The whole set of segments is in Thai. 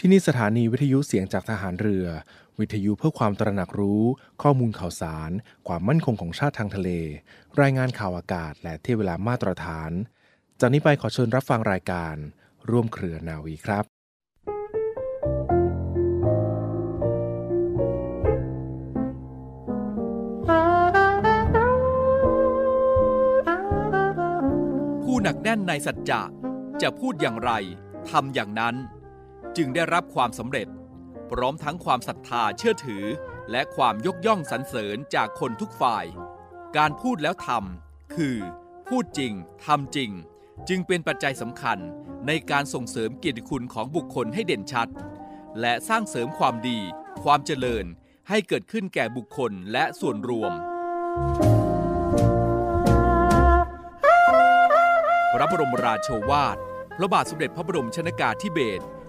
ที่นี่สถานีวิทยุเสียงจากทหารเรือ วิทยุเพื่อความตระหนักรู้ ข้อมูลข่าวสาร ความมั่นคงของชาติทางทะเล รายงานข่าวอากาศ และเที่ยเวลามาตรฐาน จากนี้ไปขอเชิญรับฟังรายการ ร่วมเครือนาวีครับผู้หนักแน่นในสัจจะจะพูดอย่างไรทำอย่างนั้น จึงได้รับความสำเร็จ พร้อมทั้งความศรัทธาเชื่อถือ และความยกย่องสรรเสริญจากคนทุกฝ่าย การพูดแล้วทำคือ พูดจริงทำจริง จึงเป็นปัจจัยสำคัญในการส่งเสริมเกียรติคุณของบุคคลให้เด่นชัด และสร้างเสริมความดี ความเจริญให้เกิดขึ้นแก่บุคคลและส่วนรวม พระบรมราโชวาท พระบาทสมเด็จพระบรมชนากาธิเบศร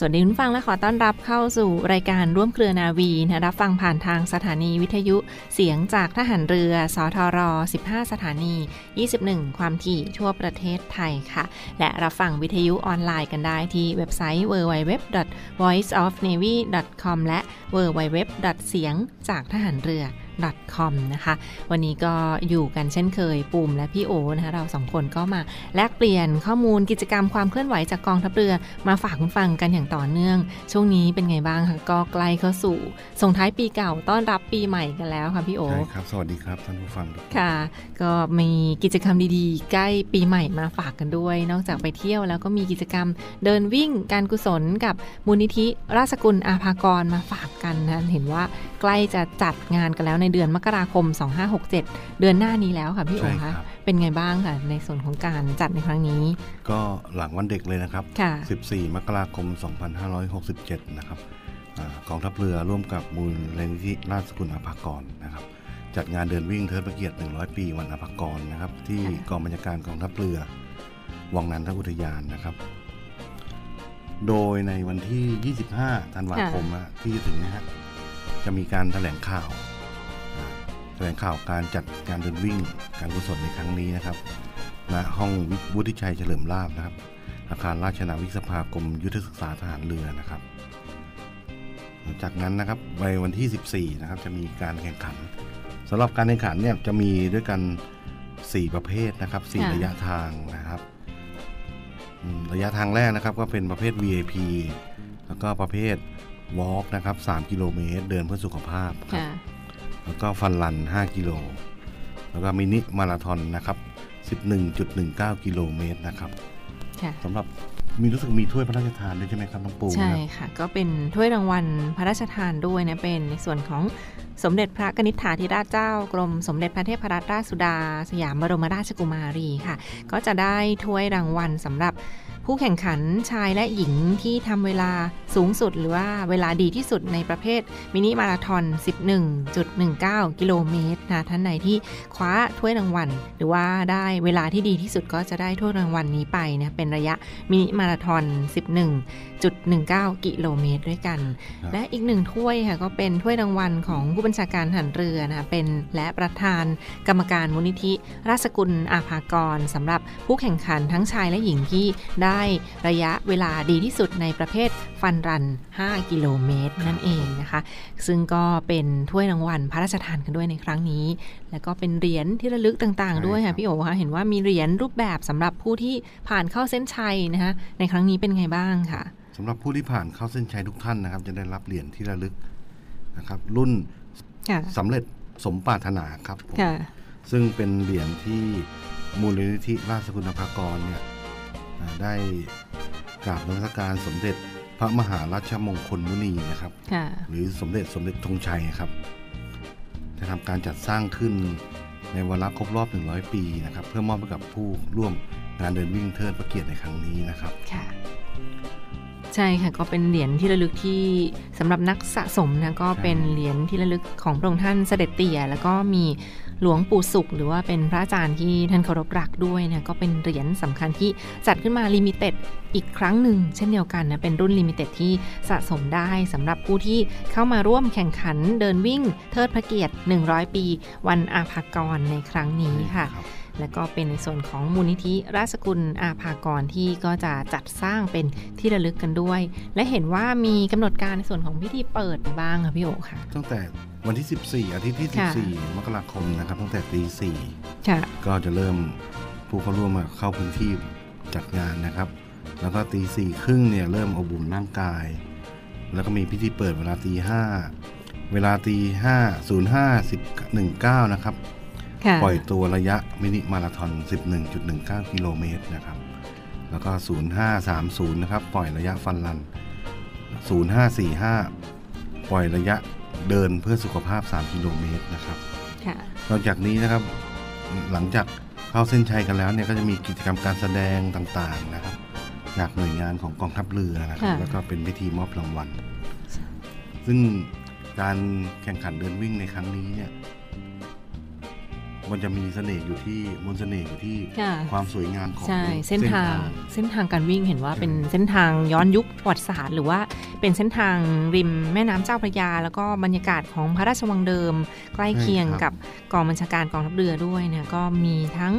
สวัสดีคุณฟังและขอต้อนรับเข้าสู่รายการร่วมเครือนาวีนะรับฟังผ่านทางสถานีวิทยุเสียงจากทหารเรือ สทร 15 สถานี 21 ความถี่ทั่วประเทศไทยค่ะ และรับฟังวิทยุออนไลน์กันได้ที่เว็บไซต์ www.voiceofnavy.com และ www. เสียงจากทหารเรือ .com นะคะ วันนี้ก็อยู่กันเช่นเคยปุ่มและพี่โอนะคะเราสองคนก็มาแลกเปลี่ยนข้อมูลกิจกรรมความเคลื่อนไหวจากกองทัพเรือมาฝากคุณฟังกันอย่างต่อเนื่อง ช่วงนี้เป็นไงบ้างคะก็ใกล้เข้าสู่ส่งท้ายปีเก่าต้อนรับปีใหม่กันแล้วค่ะพี่โอใช่ครับสวัสดีครับท่านผู้ฟังทุกท่านค่ะ ก็มีกิจกรรมดีๆ ใกล้ปีใหม่มาฝากกันด้วย นอกจากไปเที่ยวแล้วก็มีกิจกรรมเดินวิ่งการกุศลกับมูลนิธิราชกุลอาภากรมาฝากกันนะเห็นว่าใกล้จะจัดงานกันแล้วในเดือนมกราคม 2567 เดือนหน้านี้แล้วค่ะพี่โอใช่คะครับเป็นไงบ้างค่ะ ในส่วนของการจัดในครั้งนี้ ก็หลังวันเด็กเลยนะครับค่ะ14 มกราคม 2567 นะครับอากองทัพเรือร่วมกับมูลนิธิราชกุลอาภากรนะครับ จัดงานเดินวิ่งเทิดพระเกียรติ 100 ปีวันอาภากรนะครับ ที่ค่ะกองบัญชาการกองทัพเรือ วังนันทอุทยานนะครับ โดยในวันที่ 25 ธันวาคมนะที่จะถึงเนะฮะจะมีการแถลงข่าวอ่า แถลงข่าวการจัดการเดินวิ่งการกุศลในครั้งนี้นะครับณห้องวิวุฒิชัยเฉลิมลาบนะครับ อาคารราชนาวิกสภากรมยุทธศึกษาทหารเรือนะครับจากนั้นนะครับในวันที่ 14 นะครับจะมีการแข่งขันสำหรับการแข่งขันเนี่ยจะมีด้วยกัน 4 ประเภทนะครับ4ค่ะระยะทางนะครับอืมระยะทางแรกนะครับก็เป็นประเภท VIP แล้วก็ประเภท Walk นะครับ3กิโลเมตร เดินเพื่อสุขภาพครับค่ะ แล้วก็ฟันรัน 5 กิโล แล้วก็มินิมาราธอนนะครับ 11.19 กิโลเมตรนะครับค่ะสำหรับมีรู้สึกมีถ้วยพระราชทานด้วยใช่ไหมครับน้องปูใช่นะครับค่ะ ก็เป็นถ้วยรางวัลพระราชทานด้วยนะ เป็นในส่วนของสมเด็จพระกนิษฐาธิราชเจ้ากรมสมเด็จพระเทพรัตนราชสุดา สยามบรมราชกุมารีค่ะ ก็จะได้ถ้วยรางวัลสำหรับ ผู้แข่งขันชายและหญิงที่ทำเวลาสูงสุดหรือว่าเวลาดีที่สุดในประเภทมินิมาราทอน 11.19 กิโลเมตรนะท่านไหนที่คว้าถ้วยรางวัล หรือว่าได้เวลาที่ดีที่สุดก็จะได้ถ้วยรางวัลนี้ไปนะเป็นระยะมินิมาราทอน 11 11.19 กิโลเมตรด้วยกันครับและอีกหนึ่งถ้วยค่ะก็เป็นถ้วยรางวัลของผู้บัญชาการทหารเรือนะคะเป็นและประธานกรรมการมูลนิธิ ราชกุลอาภากรสำหรับผู้แข่งขันทั้งชายและหญิงที่ได้ระยะเวลาดีที่สุดในประเภทฟันรัน 5 กิโลเมตรนั่นเองนะคะ ซึ่งก็เป็นถ้วยรางวัลพระราชทานกันด้วยในครั้งนี้แล้วก็เป็นเหรียญที่ระลึกต่างๆ ด้วยใช่ครัค่ะบพี่โอคะเห็นว่ามีเหรียญรูปแบบสำหรับผู้ที่ผ่านเข้าเส้นชัยนะคะในครั้งนี้เป็นไงบ้างค่ะสำหรับผู้ที่ผ่านเข้าเส้นชัยทุกท่านนะครับ จะได้รับเหรียญที่ระลึกนะครับ รุ่นค่ะสำเร็จสมปรารถนาครับผมค่ะซึ่งเป็นเหรียญที่มูลนิธิราชกุลภากรเนี่ยอ่าได้กราบนมัสการสมเด็จพระมหาราชมงคลมุนีนะครับค่ะหรือสมเด็จสมเด็จธงชัยครับ จะทำการจัดสร้างขึ้นในวาระครบรอบ 100 ปีนะครับเพื่อมอบให้กับผู้ร่วมงานเดินวิ่งเทิดพระเกียรติในครั้งนี้นะครับค่ะใช่ค่ะก็เป็นเหรียญที่ระลึกที่สำหรับนักสะสมนะก็เป็นเหรียญที่ระลึกของพระองค์ท่านเสด็จเตี่ยแล้วก็มี หลวงปู่ศุข หรือว่าเป็นพระอาจารย์ที่ท่านเคารพรักด้วยนะก็เป็นเหรียญสำคัญที่จัดขึ้นมา limited อีกครั้งหนึ่ง เช่นเดียวกันนะเป็นรุ่น limited ที่สะสมได้สำหรับผู้ที่เข้ามาร่วมแข่งขันเดินวิ่ง เทิดพระเกียรติ 100 ปี วันอาภากรในครั้งนี้ค่ะ และก็เป็นในส่วนของมูลนิธิราชกุลอาภากรที่ก็จะจัดสร้างเป็นที่ระลึกกันด้วย และเห็นว่ามีกำหนดการในส่วนของพิธีเปิดบ้างค่ะพี่โอค่ะ ตั้งแต่วันที่ 14 อาทิตย์ที่ค่ะ14 มกราคมนะครับ ตั้งแต่ตีสี่ค่ะก็จะเริ่มผู้เข้าร่วมเข้าพื้นที่จัดงานนะครับ แล้วก็ตีสี่ครึ่งเนี่ยเริ่มอบอุ่นร่างกาย แล้วก็มีพิธีเปิดเวลาตีห้าเวลาตีห้าศูนย์ห้าสิบหนึ่งเก้านะครับค่ะ ปล่อยตัวระยะมินิมาราธอน 11.19 กิโลเมตรนะครับ แล้วก็ 0530 นะครับ ปล่อยระยะฟันรัน 0545 ปล่อยระยะเดินเพื่อสุขภาพ 3 กิโลเมตรนะครับค่ะนอกจากนี้นะครับ หลังจากเข้าเส้นชัยกันแล้วเนี่ยก็จะมีกิจกรรมการแสดงต่างๆนะครับจากหน่วยงานของกองทัพเรือนะครับค่ะแล้วก็เป็นพิธีมอบรางวัล ซึ่งการแข่งขันเดินวิ่งในครั้งนี้เนี่ย มันจะมีเสน่ห์อยู่ที่มนต์เสน่ห์อยู่ที่ค่ะความสวยงามของใช่เส้นทางเส้นทางการวิ่งเห็นว่าเป็นเส้นทางย้อนยุคประวัติศาสตร์ หรือว่าเป็นเส้นทางริมแม่น้ำเจ้าพระยา แล้วก็บรรยากาศของพระราชวังเดิม ใกล้เคียงกับกองบัญชาการกองทัพเรือด้วยเนี่ยก็มีทั้ง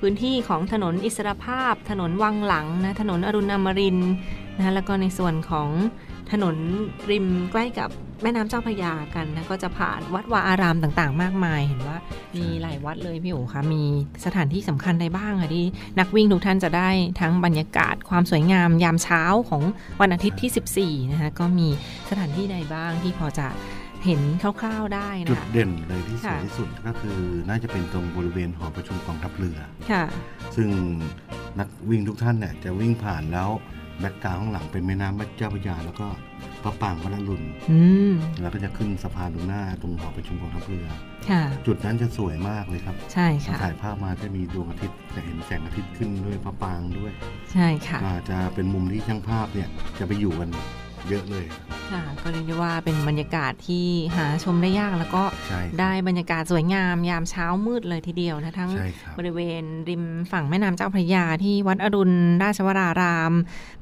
พื้นที่ของถนนอิสรภาพ ถนนวังหลังนะถนนอรุณอมรินทร์นะแล้วก็ในส่วนของ ถนนริมใกล้กับแม่น้ำเจ้าพระยากันนะก็จะผ่านวัดวาอารามต่างๆ มากมาย เห็นว่ามีหลายวัดเลยพี่โอ๋คะมีสถานที่สำคัญใดบ้างคะที่นักวิ่งทุกท่านจะได้ทั้งบรรยากาศความสวยงามยามเช้าของวันอาทิตย์ที่ 14 นะคะก็มีสถานที่ใดบ้างที่พอจะเห็นคร่าวๆได้จุดนะคะเด่นเลยที่สวยค่ะที่สุดก็คือน่าจะเป็นตรงบริเวณหอประชุมกองทัพเรือค่ะ ซึ่งนักวิ่งทุกท่านเนี่ยจะวิ่งผ่านแล้ว แบ็กกราวด์ข้างหลังเป็นแม่น้ำเจ้าพระยาแล้วก็พระปรางพระนรุนอืมแล้วก็จะขึ้นสะพานตรงหน้าตรงหอประชุมกองทัพเรือ ค่ะ จุดนั้นจะสวยมากเลยครับใช่ถ้าค่ะ ถ่ายภาพมาจะมีดวงอาทิตย์จะเห็นแสงอาทิตย์ขึ้นด้วยพระปรางด้วยใช่ค่ะ ก็จะเป็นมุมที่ช่างภาพเนี่ยจะไปอยู่กัน เยอะเลยค่ะก็เรียกได้ว่าเป็นบรรยากาศที่หาชมได้ยากแล้วก็ใช่ครับได้บรรยากาศสวยงามยามเช้ามืดเลยทีเดียวนะทั้งใช่ครับบริเวณริมฝั่งแม่น้ำเจ้าพระยาที่วัดอรุณราชวราราม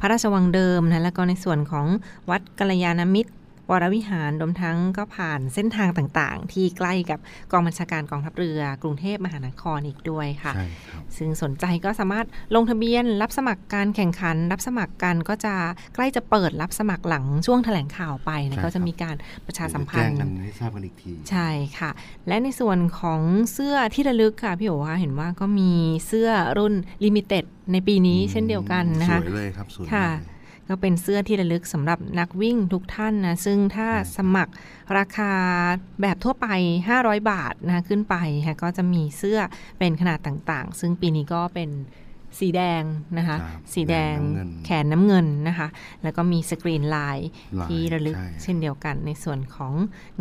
พระราชวังเดิมนะแล้วก็ในส่วนของวัดกัลยาณมิตร วรวิหารรวมทั้งก็ผ่านเส้นทางต่างๆ ที่ใกล้กับกองบัญชาการกองทัพเรือกรุงเทพมหานครอีกด้วยค่ะใช่ครับซึ่งสนใจก็สามารถลงทะเบียนรับสมัครการแข่งขัน รับสมัครกันก็จะใกล้จะเปิดรับสมัครหลังช่วงแถลงข่าวไปใช่นะก็ครัจะบมีการประชาสัมพัแจ้นงธ์กันให้ทราบกันอีกทีใช่ค่ะ และในส่วนของเสื้อที่ระลึกค่ะพี่โอคะเห็นว่าก็มีเสื้อรุ่น limited ในปีนี้เช่นเดียวกันนะคะสวยเลยครับสวยค่ะมา กเลยก็เป็นเสื้อที่ระลึกสำหรับนักวิ่งทุกท่านนะ ซึ่งถ้าใช่ครับสมัครราคาแบบทั่วไป 500 บาทนะขึ้นไปค่ะก็จะมีเสื้อเป็นขนาดต่างๆ ซึ่งปีนี้ก็เป็นสีแดงนะคะครับสีแดงน้ำเงินแขนน้ำเงินนะคะ แล้วก็มีสกรีนลายลายที่ระลึกใช่เช่นเดียวกันในส่วนของ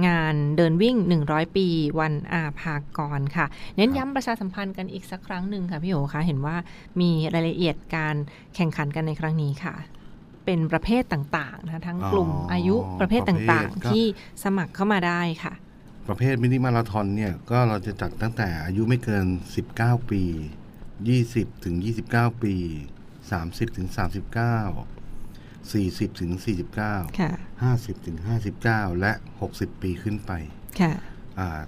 งานเดินวิ่ง 100 ปีวันอาภากรค่ะ เน้นย้ำประชาสัมพันธ์กันอีกสักครั้งหนึ่งค่ะพี่โอคะเห็นว่ามีรายละเอียดการแข่งขันกันในครั้งนี้ค่ะ เป็นประเภทต่างๆนะทั้งกลุ่มอ๋อออายุประเภทต่างประเภทก็ๆที่สมัครเข้ามาได้ค่ะ ประเภทมินิมาราธอนเนี่ยก็เราจะจัดตั้งแต่อายุไม่เกิน 19 ปี 20 ถึง 29 ปี 30 ถึง 39 40ถึง49ค่ะ50ถึง59 และ 60 ปีขึ้นไปค่ะอ่า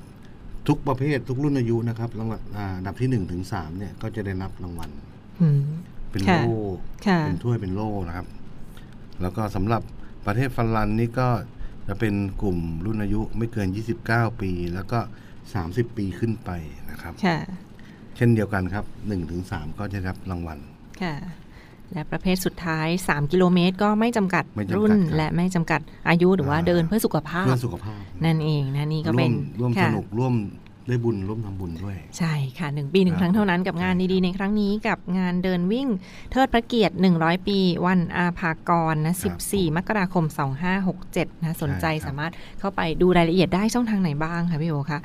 ทุกประเภททุกรุ่นอายุนะครับรางวัลอ่าอันดับที่1ถึง3เนี่ยก็จะได้รับรางวัลอืมเป็นค่ะโล่ค่ะเป็นถ้วยเป็นโล่นะครับ แล้วก็สำหรับประเทศฟันลันนี่ก็จะเป็นกลุ่มรุ่นอายุไม่เกิน 29 ปี แล้วก็ 30 ปีขึ้นไปนะครับค่ะเช่นเดียวกันครับ1ถึง3ก็จะได้รับรางวัลค่ะและประเภทสุดท้าย 3 กิโลเมตร ก็ไม่จำกัดไม่จำกัดรุ่นครับและไม่จำกัดอายุหรือว่าอ่าเดินเพื่อสุขภาพเพื่อสุขภาพ นั่นเองนะนี่ก็ร่เป็วนมร่วมสค่ะนุกร่วม ได้บุญร่วมทำบุญด้วย ใช่ค่ะหนึ่งปีหนึ่งครับครั้งเท่านั้นกับงานใช่ครับดีๆ ในครั้งนี้กับงานเดินวิ่งเทิดพระเกียรติ 100 ปี วันอาภากรนะ14 มกราคม 2567 นะสนใจสามารถเข้าไปดูรายละเอียดได้ช่องทางไหนบ้างคะพี่โอคะ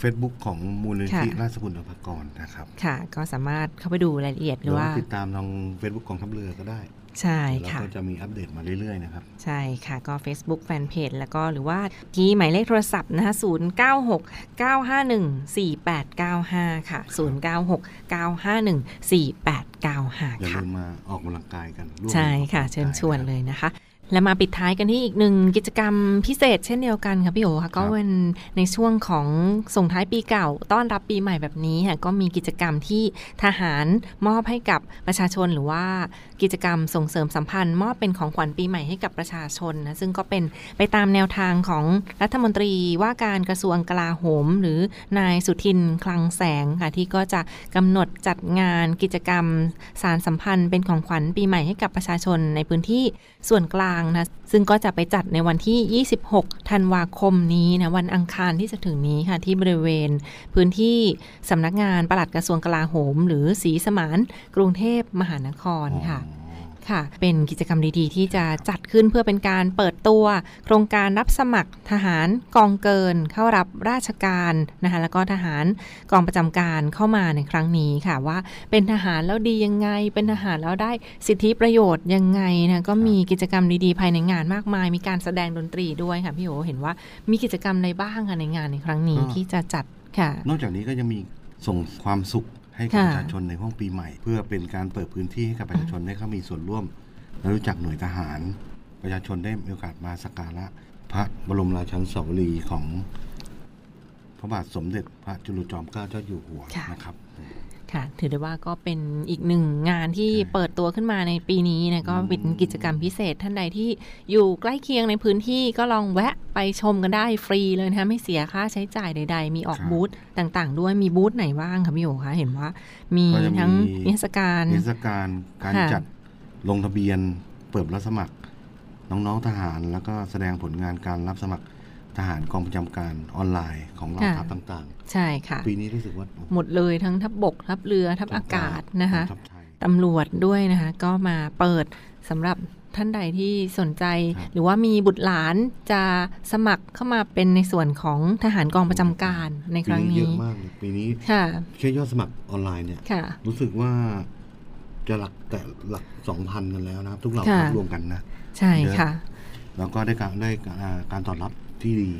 Facebook ของมูลนิธิค่ะราชกุลอภากรนะครับ ค่ะ ก็สามารถเข้าไปดูรายละเอียดหหรืรืออว่าว่าติดตามทาง Facebook ของทัพเรือก็ได้ ใช่แล้วค่ะก็จะมีอัปเดตมาเรื่อยๆนะครับ ใช่ค่ะก็ Facebook Fanpage แล้วก็หรือว่าที่หมายเลขโทรศัพท์นะคะ096 951 4895 ค่ะ 096 951 4895อย่าค่ะลืมมาออกกำลังกายกันร่วมใช่ค่ะออกกำลังกายเชิญชวนครับเลยนะคะ และมาปิดท้ายกันที่อีกหนึ่งกิจกรรมพิเศษเช่นเดียวกันค่ะพี่โอค่ะก็เป็นในช่วงของส่งท้ายปีเก่า ต้อนรับปีใหม่แบบนี้ค่ะก็มีกิจกรรมที่ทหารมอบให้กับประชาชนหรือว่ากิจกรรมส่งเสริมสัมพันธ์ มอบเป็นของขวัญปีใหม่ให้กับประชาชนนะซึ่งก็เป็นไปตามแนวทางของรัฐมนตรีว่าการกระทรวงกลาโหม หรือนายสุทินคลังแสงค่ะที่ก็จะกำหนดจัดงานกิจกรรมสารสัมพันธ์เป็นของขวัญปีใหม่ให้กับประชาชนในพื้นที่ส่วนกลางนะ ซึ่งก็จะไปจัดในวันที่ 26 ธันวาคมนี้นะ วันอังคารที่จะถึงนี้ค่ะ ที่บริเวณพื้นที่สำนักงานปลัดกระทรวงกลาโหม หรือศรีสมานกรุงเทพมหานครค่ะ ค่ะ เป็นกิจกรรมดีๆ ที่จะจัดขึ้นเพื่อเป็นการเปิดตัว โครงการรับสมัครทหารกองเกิน เข้ารับราชการนะคะแล้วก็ทหารกองประจำการเข้ามาในครั้งนี้ค่ะว่าเป็นทหารแล้วดียังไง เป็นทหารแล้วได้สิทธิประโยชน์ยังไงนะก็มีกิจกรรมดีๆ ภายในงานมากมาย มีการแสดงดนตรีด้วยค่ะพี่โอเห็นว่ามีกิจกรรมอะไรบ้างคะในงานในครั้งนี้ก็ที่จะจัดค่ะ นอกจากนี้ก็ยังมีส่งความสุข ให้กับค่ะประชาชนในห้องปีใหม่ เพื่อเป็นการเปิดพื้นที่ให้กับประชาชนได้เข้ามีส่วนร่วมและรู้จักหน่วยทหาร ประชาชนได้มีโอกาสมาสักการะ พระบรมราชันสาวรีของพระบาทสมเด็จพระจุลจอมเกล้าเจ้าอยู่หัวค่ะนะครับ ค่ะ ถือได้ว่าก็เป็นอีกหนึ่งงานที่ใช่เปิดตัวขึ้นมาในปีนี้นะก็อืมเป็นกิจกรรมพิเศษท่านใดที่อยู่ใกล้เคียงในพื้นที่ก็ลองแวะไปชมกันได้ฟรีเลยนะคะไม่เสียค่าใช้จ่ายใด ๆ มีออกบูธต่างๆ ด้วยมีบูธไหนบ้างคะพี่โอคะเห็นว่า มีก็จะมีทั้งนิทรรศการเทศกาลการค่ะจัดลงทะเบียนเปิดรับสมัคร น้องๆทหาร แล้วก็แสดงผลงานการรับสมัคร ทหารกองประจำการออนไลน์ของเราทัพต่างใช่ค่ะๆปีนี้รู้สึกว่า หมดเลยทั้งทัพบกทัพเรือทัพอากาศนะคะทัพไทยตำรวจด้วยนะคะ ก็มาเปิดสำหรับท่านใดที่สนใจครับหรือว่ามีบุตรหลานจะสมัครเข้ามาเป็นในส่วนของทหารกองประจำการในครั้งปีเยนี้อะมากเลยปีนี้ค่ะแค่ยอดสมัครออนไลน์เนี่ยค่ะรู้สึกว่าจะหลักแต่หลักสองพันกันแล้วนะครับ ทุกเหล่าค่ะทัพรวมกันนะ ใช่ค่ะ แล้วก็ได้การได้อ่าการตอบรับ ที่ดี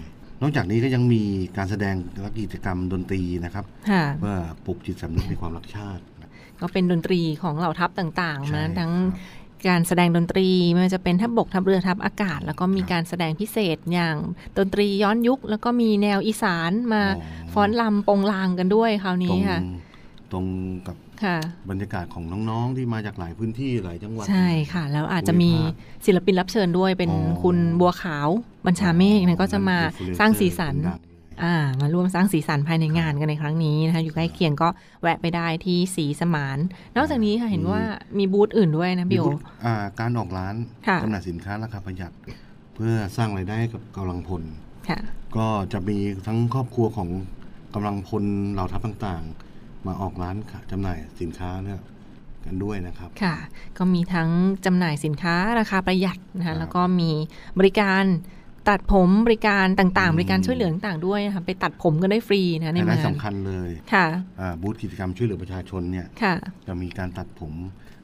นอกจากนี้ก็ยังมีการแสดงและกิจกรรมดนตรีนะครับค่ะเพื่อปลุกจิตสำนึกในความรักชาตินะก็เป็นดนตรีของเหล่าทัพต่างใช่ๆนะทั้งครับการแสดงดนตรีไม่ว่าจะเป็นทัพบกทัพเรือทัพอากาศ แล้วก็มีครับการแสดงพิเศษอย่างดนตรีย้อนยุค แล้วก็มีแนวอีสานมาอ๋อฟ้อนลำโปงลางกันด้วยคราวตรนี้งค่ะ ตรงกับค่ะบรรยากาศของน้องๆ ที่มาจากหลายพื้นที่หลายจังหวัด ใช่ค่ะ แล้วอาจจะมีภูมิภาคศิลปินรับเชิญด้วยเป็นอ๋อคุณบัวขาวบัญชาเมฆนะก็จะมานั่นคือสร้างสีสัน influencer ดังๆเลยอ่ามาร่วมสร้างสีสันภายในงานกันในครั้งนี้นะคะอยู่ใกล้เคียงก็แวะไปได้ที่สีสมาน นอกจากนี้ค่ะเห็นว่ามีบูธอื่นด้วยนะมีพี่โอบูธอ่าการออกร้านค่ะจำหน่ายสินค้าราคาประหยัด เพื่อสร้างรายได้ให้กับกำลังพลค่ะก็จะมีทั้งครอบครัวของกำลังพลเหล่าทัพต่างๆ มาออกร้านขายจำหน่ายสินค้าเนี่ยกันด้วยนะครับค่ะ ก็มีทั้งจำหน่ายสินค้าราคาประหยัดนะครัคะบแล้วก็มีบริการตัดผมบริการต่างอืมๆบริการช่วยเหลือต่างๆด้วยนะคะไปตัดผมกันได้ฟรีนะในไฮไลงาท์นสำคัญเลยค่ะอ่าบูธกิจกรรมช่วยเหลือประชาชนเนี่ยค่ะจะมีการตัดผม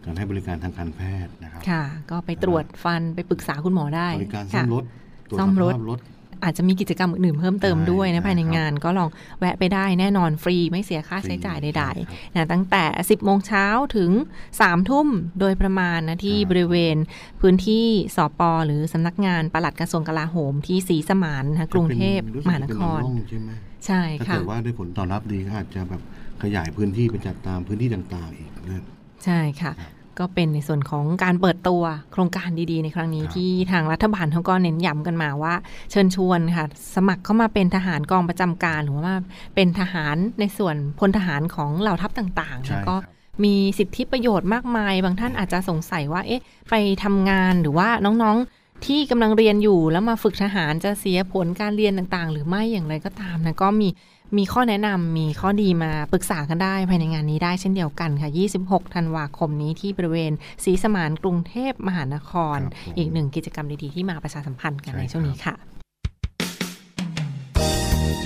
การให้บริการทางการแพทย์นะครับค่ะ ก็ไปตรวจฟันไปปรึกษาคุณหมอได้บริการซ่อค่ะมรถตวจซ่อมรถสภาพรถ อาจจะมีกิจกรรมอื่นๆเพิ่มเติมด้วยนะใช่ภายในครับงานก็ลองแวะไปได้แน่นอนฟรีไม่เสียค่าใช้จ่ายฟรีใดใช่ครับๆนะตั้งแต่ 10 โมงเช้าถึง 3 ทุ่มโดยประมาณนะที่ครับบริเวณพื้นที่สปหรือสำนักงานปลัดกระทรวงกลาโหมที่ศรีสมานนะคะกรุงเทพจะป็มหานรู้สึกคจะเป็รนร่องใช่ไหมใช่ถ้าค่ะเกิดว่าได้ผลตอบรับดีก็อาจจะแบบขยายพื้นที่ไปจัดตามพื้นที่ต่างๆอีกเรื่อยใช่ค่ะ ก็เป็นในส่วนของการเปิดตัวโครงการดีๆ ในครั้งนี้ครับที่ทางรัฐบาลเขาก็เน้นย้ำกันมาว่า เชิญชวนค่ะ สมัครเข้ามาเป็นทหารกองประจำการ หรือว่าเป็นทหารในส่วนพลทหารของเหล่าทัพต่างๆใช่แล้วก็ครับมีสิทธิประโยชน์มากมาย บางท่านอาจจะสงสัยว่าเอ๊ะไปทำงานหรือว่าน้อง ที่กำลังเรียนอยู่แล้วมาฝึกทหารจะเสียผลการเรียนต่างๆ หรือไม่อย่างไรก็ตามนะก็มีมีข้อแนะนำมีข้อดีมาปรึกษากันได้ภายในงานนี้ได้เช่นเดียวกันค่ะ 26 ธันวาคมนี้ที่บริเวณศรีสมานกรุงเทพมหานครครับผมอีกหนึ่งกิจกรรมดีๆที่มาประชาสัมพันธ์กันใช่ในช่วงนี้ค่ะ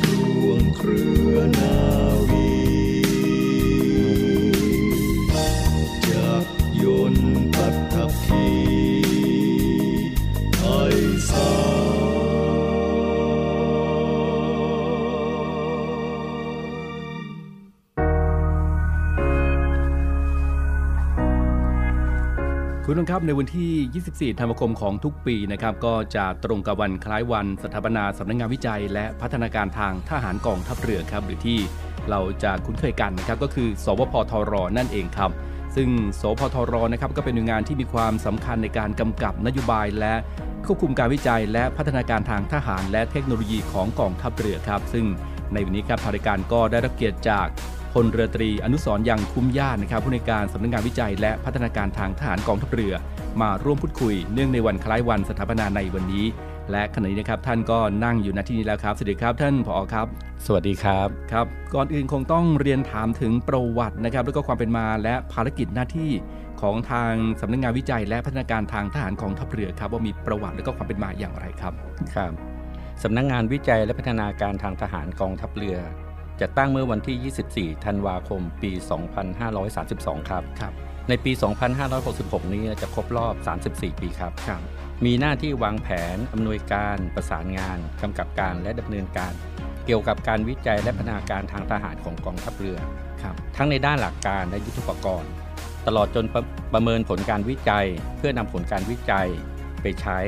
ดวงเครือนา คุณผู้ชมครับในวันที่ 24 ธันวาคมของทุกปีนะครับก็จะตรงกับวันคล้ายวันสถาปนาสำนักงานวิจัย และพัฒนาการทางทหารกองทัพเรือครับหรือที่เราจะคุ้นเคยกันนะครับก็คือ สวพทร นั่นเองครับซึ่ง สพทรนะครับก็เป็นหน่วยงานที่มีความสำคัญในการกำกับนโยบาย และควบคุมการวิจัย และพัฒนาการทางทหาร และเทคโนโลยีของกองทัพเรือครับ ซึ่งในวันนี้ครับทางรายการก็ได้รับเกียรติจาก ลเรือตรีอนุสรณ์ยังคุ้มญาตินะครับผู้ในวยการสำนักงานวิจัย และพัฒนาการทางทหารกองทัพเรือ มาร่วมพูดคุย เนื่องในวันคล้ายวันสถาปนาในวันนี้ และขณะนี้นะครับท่านก็นั่งอยู่ณที่นี้แล้วครับสวัสดีครับท่านผอครับ สวัสดีครับครับ ก่อนอื่นคงต้องเรียนถามถึงประวัตินะครับ แล้วก็ความเป็นมาและภารกิจหน้าที่ของทางสำนักงานวิจัย และพัฒนาการทางทหารกองทัพเรือครับว่ามีประวัติและก็ความเป็นมาอย่างไรครับครับสำนักงงานวิจัยและพัฒนาการทางทหารกองทัพเรือ จะตั้งเมื่อวันที่ 24 ธันวาคม ปี 2532 ครับครับ ในปี 2566 นี้จะครบรอบ 34 ปีครับครับ มีหน้าที่วางแผน อำนวยการ ประสานงาน กำกับการ และดำเนินการ เกี่ยวกับการวิจัยและพัฒนาการทางทหารของกองทัพเรือครับทั้งในด้านหลักการและยุทธุปกรณ์ ตลอดจนประประเมินผลการวิจัย เพื่อนำผลการวิจัยไปใช้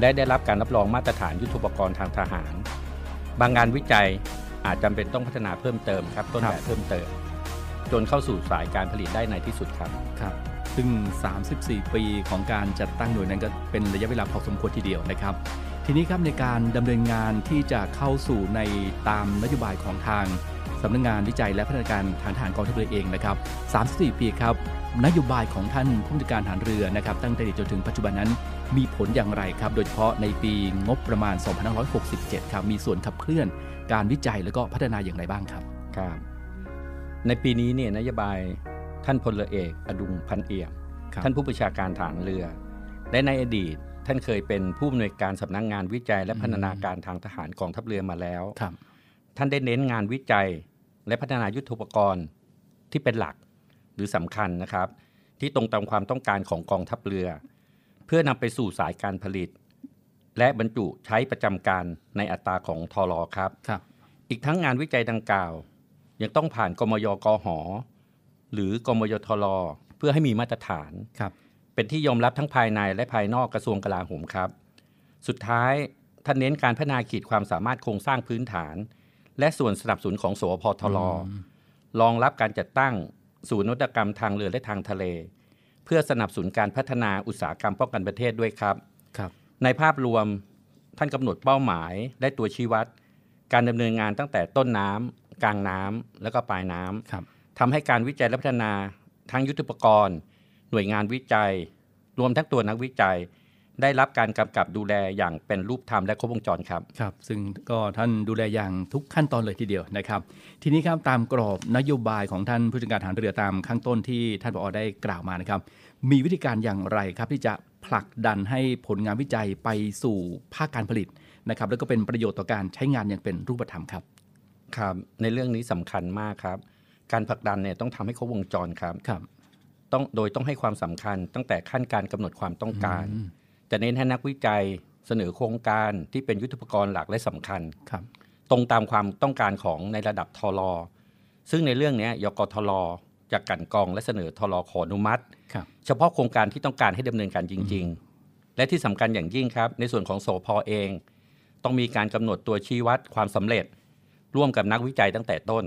และได้รับการรับรองมาตรฐานยุทธุปกรณ์ทางทหาร บางงานวิจัย อาจจำเป็นต้องพัฒนาเพิ่มเติมครับต้นแบบเพิ่มเติม จนเข้าสู่สายการผลิตได้ในที่สุดครับครับซึ่ง 34 ปีของการจัดตั้งหน่วยนั้นก็เป็นระยะเวลาพอสมควรทีเดียวนะครับ ทีนี้ครับในการดำเนินงานที่จะเข้าสู่ในตามนโยบายของทางสำนักงานวิจัยและพัฒนาการทางทหารกองทัพเรือเองนะครับ 34 ปีครับนโยบายของท่านผู้บัญชาการทหารเรือนะครับตั้งแต่อดีตจนถึงปัจจุบันนั้น มีผลอย่างไรครับ โดยเฉพาะในปีงบประมาณ 2567 ครับมีส่วนขับเคลื่อน การวิจัยและก็พัฒนาอย่างไรบ้างครับครับในปีนี้เนี่ยนโยบายท่านพลเรือเอก อดุงพันเอี่ยมครับท่านผู้บัญชาการฐานเรือ และในอดีตท่านเคยเป็นผู้อำนวยการสำนักงงานวิจัย และพัฒนาการทางทหารกองทัพเรือมาแล้วครับท่านได้เน้นงานวิจัย และพัฒนายุทโธปกรณ์ที่เป็นหลักหรือสำคัญนะครับ ที่ตรงตามความต้องการของกองทัพเรือ เพื่อนำไปสู่สายการผลิต และบรรจุใช้ประจำการในอัตราของทอรอครับครับ อีกทั้งงานวิจัยดังกล่าว ยังต้องผ่านกมยกหอ หรือกมยทรเพื่อให้มีมาตรฐานครับ เป็นที่ยอมรับทั้งภายในและภายนอกกระทรวงกลาโหมครับ สุดท้ายท่านเน้นการพัฒนาขีดความสามารถโครงสร้างพื้นฐาน และส่วนสนับสนุนของสวพทรรองรับการจัดตั้งศูนย์นวัตกรรมทางเรือและทางทะเล เพื่อสนับสนุนการพัฒนาอุตสาหกรรมป้องกันประเทศด้วยครับครับ ในภาพรวมท่านกำหนดเป้าหมายและตัวชี้วัด การดำเนินงานตั้งแต่ต้นน้ำกลางน้ำแล้วก็ปลายน้ำครับทำให้การวิจัยและพัฒนาทั้งยุทธปกรณ์ หน่วยงานวิจัย รวมทั้งตัวนักวิจัย ได้รับการกำกับดูแลอย่างเป็นรูปธรรมและครบวงจรครับครับ ซึ่งก็ท่านดูแลอย่างทุกขั้นตอนเลยทีเดียวนะครับ ทีนี้ครับตามกรอบนโยบายของท่านผู้จัดการฐานเรือตามข้างต้นที่ท่านผอได้กล่าวมานะครับ มีวิธีการอย่างไรครับที่จะผลักดันให้ผลงานวิจัยไปสู่ภาคการผลิตนะครับ แล้วก็เป็นประโยชน์ต่อการใช้งานอย่างเป็นรูปธรรมครับครับ ในเรื่องนี้สำคัญมากครับ การผลักดันเนี่ยต้องทำให้ครบวงจรครับครับ ต้องโดยต้องให้ความสำคัญตั้งแต่ขั้นการกำหนดความต้องการอืม จะเน้นให้นักวิจัยเสนอโครงการที่เป็นยุทธปกรณ์หลักและสำคัญครับ ตรงตามความต้องการของในระดับทรอซึ่งในเรื่องเนี้ยยกทรจะกลันกรองและเสนอทรขออนุมัติครับเฉพาะโครงการที่ต้องการให้ดำเนินการจริง ๆ และที่สำคัญอย่างยิ่งครับ ในส่วนของโสพเอง ต้องมีการกำหนดตัวชี้วัดความสำเร็จ ร่วมกับนักวิจัยตั้งแต่ต้น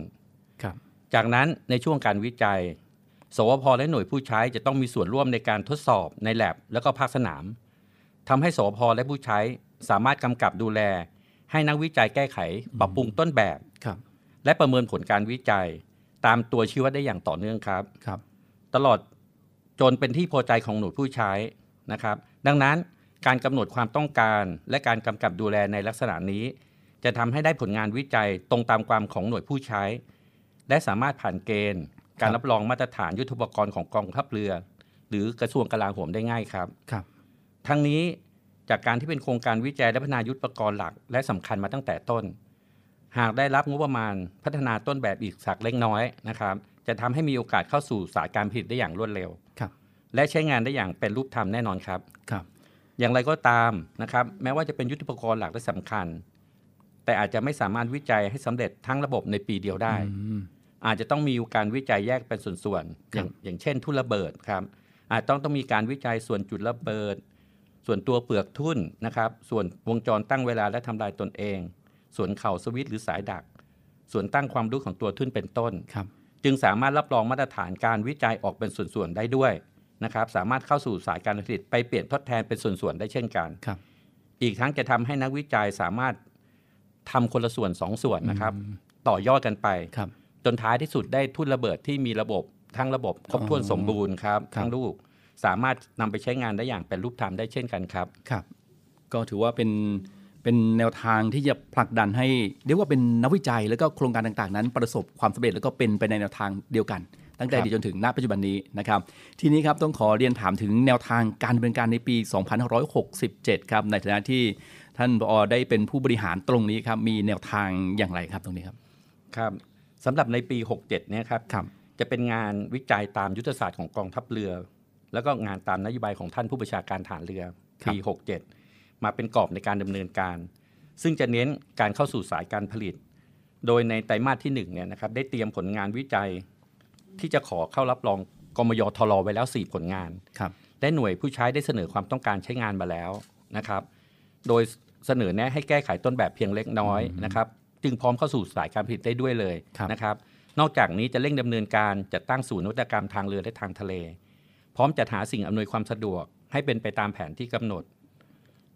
ครับจากนั้นในช่วงการวิจัย สวพและหน่วยผู้ใช้จะต้องมีส่วนร่วมในการทดสอบในแลบแล้วก็ภาคสนาม ทำให้สวพและผู้ใช้สามารถกำกับดูแล ให้นักวิจัยแก้ไขปรับปรุงต้นแบบครับและประเมินผลการวิจัย ตามตัวชี้วัดได้อย่างต่อเนื่องครับครับตลอดจนเป็นที่พอใจของหน่วยผู้ใช้นะครับ ดังนั้นการกำหนดความต้องการและการกำกับดูแลในลักษณะนี้ จะทำให้ได้ผลงานวิจัยตรงตามความของหน่วยผู้ใช้ และสามารถผ่านเกณฑ์ การรับรองมาตรฐานยุทธปกรณ์ของกองทัพเรือ หรือกระทรวงกลาโหมได้ง่ายครับครับ ทั้งนี้จากการที่เป็นโครงการวิจัยและพัฒนายุทธปกรณ์หลัก และสำคัญมาตั้งแต่ต้น หากได้รับงบประมาณพัฒนาต้นแบบอีกสักเล็กน้อยนะครับ จะทำให้มีโอกาสเข้าสู่สายการผลิตได้อย่างรวดเร็วครับและใช้งานได้อย่างเป็นรูปธรรมแน่นอนครับครับ อย่างไรก็ตามนะครับ แม้ว่าจะเป็นยุทธปกรณ์หลักและสำคัญ แต่อาจจะไม่สามารถวิจัยให้สำเร็จทั้งระบบในปีเดียวได้อืมอาจจะต้องมีการวิจัยแยกเป็นส่วนๆคอรับย่างอย่างเช่น ทุ่นระเบิดครับ อาจต้องต้องมีการวิจัยส่วนจุดระเบิด ส่วนตัวเปลือกทุ่นนะครับ ส่วนวงจรตั้งเวลาและทำลายตนเอง ส่วนเข่าสวิตช์หรือสายดัก ส่วนตั้งความรู้ของตัวทุ่นเป็นต้นครับจึงสามารถรับรองมาตรฐานการวิจัยออกเป็นส่วนๆได้ด้วยนะครับ สามารถเข้าสู่สายการผลิตไปเปลี่ยนทดแทนเป็นส่วนๆได้เช่นกันครับอีกทั้งจะทำให้นักวิจัยสามารถทำคนละส่วนสองส่วนนะครับ ต่อยอดกันไปครับจนท้ายที่สุดได้ทุ่นระเบิดที่มีระบบทั้งระบบครบถ้วนอ๋อสมบูรณ์ครับครับทั้งลูก สามารถนำไปใช้งานได้อย่างเป็นรูปธรรมได้เช่นกันครับครับ ก็ถือว่าเป็นเป็นแนวทางที่จะผลักดันให้เรียกว่าเป็นนักวิจัยแล้วก็โครงการต่างๆ นั้นประสบความสำเร็จแล้วก็เป็นไปในแนวทางเดียวกัน ตั้งแต่ครับอดีตจนถึงณปัจจุบันนี้นะครับทีนี้ครับต้องขอเรียนถามถึงแนวทางการดำเนินการในปี 2567 ครับในฐานะที่ท่านผอได้เป็นผู้บริหารตรงนี้ครับมีแนวทางอย่างไรครับตรงนี้ครับครับสำหรับในปี 67เนี่ยครับครับจะเป็นงานวิจัยตามยุทธศาสตร์ของกองทัพเรือ แล้วก็งานตามนโยบายของท่านผู้บัญชาการฐานเรือครับปี67 มาเป็นกรอบในการดำเนินการ ซึ่งจะเน้นการเข้าสู่สายการผลิต โดยในไตรมาสที่1เนี่ยนะครับได้เตรียมผลงานวิจัยที่จะขอเข้ารับรองกมยทรไว้แล้ว 4 ผลงานครับและหน่วยผู้ใช้ได้เสนอความต้องการใช้งานมาแล้วนะครับ โดยเสนอแนะให้แก้ไขต้นแบบเพียงเล็กน้อยนะครับจึงพร้อมเข้าสู่สายการผลิตได้ด้วยเลยครับนะครับ นอกจากนี้จะเร่งดำเนินการจัดตั้งศูนย์นวัตกรรมทางเรือและทางทะเลพ ร้อมจัดหาสิ่งอำนวยความสะดวกให้เป็นไปตามแผนที่กำหนด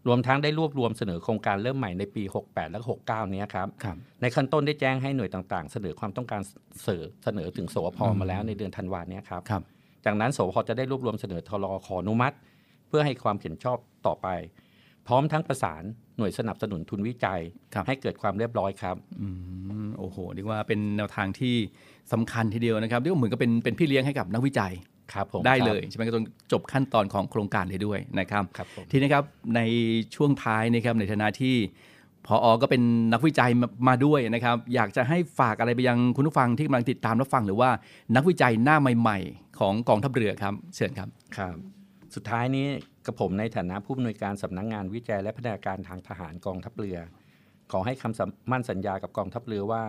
รวมทั้งได้รวบรวมเสนอโครงการเริ่มใหม่ในปี 68 และ 69 เนี้ยครับครับในขั้นต้นได้แจ้งให้หน่วยต่างๆ เสนอความต้องการเสนอเสนอถึงสวพมาแล้วในเดือนธันวาเนี้ยครับครับ จากนั้นสวพจะได้รวบรวมเสนอทรขออนุมัติ เพื่อให้ความเห็นชอบต่อไป พร้อมทั้งประสานหน่วยสนับสนุนทุนวิจัยครับให้เกิดความเรียบร้อยครับอืมโอ้โหเรียกว่าเป็นแนวทางที่สำคัญทีเดียวนะครับเรียกว่าเหมือนกับเป็นเป็นพี่เลี้ยงให้กับนักวิจัยครับผม ได้เลยใช่ไหมก็ต้องจบขั้นตอนของโครงการเลยด้วยนะครับครับผมทีนี้ครับในช่วงท้ายนะครับในฐานะที่พออก็เป็นนักวิจัยมามาด้วยนะครับ อยากจะให้ฝากอะไรไปยังคุณผู้ฟังที่กำลังติดตามรับฟังหรือว่านักวิจัยหน้าใหม่ ๆ ของกองทัพเรือครับเชิญครับครับสุดท้ายนี้กระผมในฐานะผู้อำนวยการสำนักงงานวิจัยและพัฒนาการทางทหารกองทัพเรือ ขอให้คำสัมมั่นสัญญากับกองทัพเรือว่า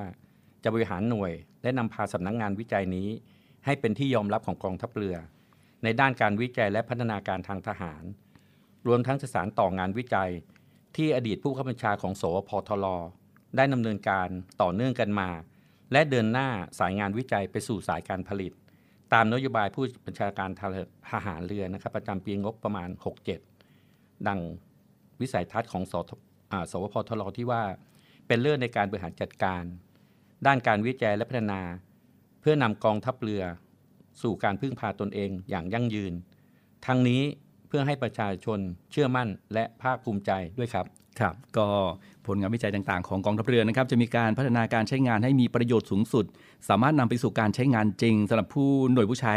จะบริหารหน่วยและนำพาสำนักงงานวิจัยนี้ ให้เป็นที่ยอมรับของกองทัพเรือ ในด้านการวิจัยและพัฒนาการทางทหาร รวมทั้งจะสานต่องานวิจัย ที่อดีตผู้ข้าบัญชาของสวพทลได้ดำเนินการต่อเนื่องกันมา และเดินหน้าสายงานวิจัยไปสู่สายการผลิต ตามนโยบายผู้บัญชาการทหารเรือนะครับประจำปีงบประมาณ 67 ดังวิสัยทัศน์ของสอสวพทลที่ว่าเป็นเรื่องในการบริหารจัดการ ด้านการวิจัยและพัฒนา พื่อนำกองทัพเรือสู่การพึ่งพาตนเองอย่างยั่งยืน ทั้งนี้เพื่อให้ประชาชนเชื่อมั่นและภาคภูมิใจด้วยครับครับก็ผลงานวิจัยต่างๆ ของกองทัพเรือนะครับจะมีการพัฒนาการใช้งานให้มีประโยชน์สูงสุด สามารถนำไปสู่การใช้งานจริงสำหรับผู้หน่วยผู้ใช้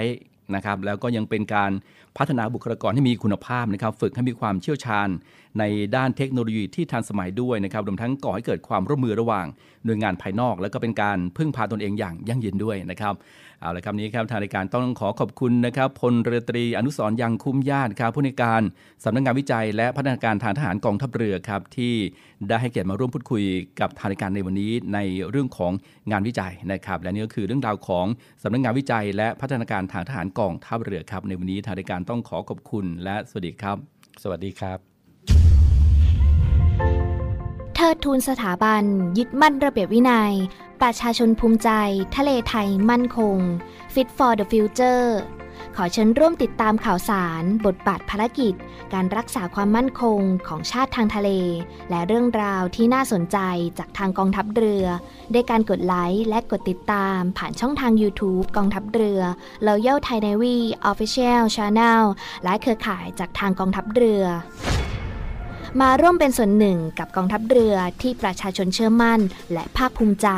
นะครับแล้วก็ยังเป็นการพัฒนาบุคลากรให้มีคุณภาพนะครับ ฝึกให้มีความเชี่ยวชาญ ในด้านเทคโนโลยีที่ทันสมัยด้วยนะครับรวมทั้งก่อให้เกิดความร่วมมือระหว่างหน่วยงานภายนอก แล้วก็เป็นการพึ่งพาตนเองอย่างยั่งยืนด้วยนะครับเอาละครับนี้ครับทางรายการต้องขอขอบคุณนะครับพลเรือตรีอนุสรยังคุ้มญาติครับผู้ในการสำนักงานวิจัย และพัฒนาการทางทหารกองทัพเรือครับที่ได้ให้เกียรติมาร่วมพูดคุยกับทางรายการในวันนี้ในเรื่องของงานวิจัยนะครับและนี่ก็คือเรื่องราวของสำนักงานวิจัย และพัฒนาการทางทหารกองทัพเรือครับในวันนี้ทางรายการต้องขอขอบคุณและสวัสดีครับ สวัสดีครับ เทิดทูนสถาบัน ยึดมั่นระเบียบวินัย ประชาชนภูมิใจ ทะเลไทยมั่นคง Fit for the Future ขอเชิญร่วมติดตามข่าวสาร บทบาทภารกิจ การรักษาความมั่นคงของชาติทางทะเล และเรื่องราวที่น่าสนใจจากทางกองทัพเรือ ด้วยการกดไลค์และกดติดตามผ่านช่องทาง YouTube กองทัพเรือ Royal Thai Navy Official Channel และเครือข่ายจากทางกองทัพเรือ มาร่วมเป็นส่วนหนึ่งกับกองทัพเรือที่ประชาชนเชื่อมั่น และภาคภูมิใจ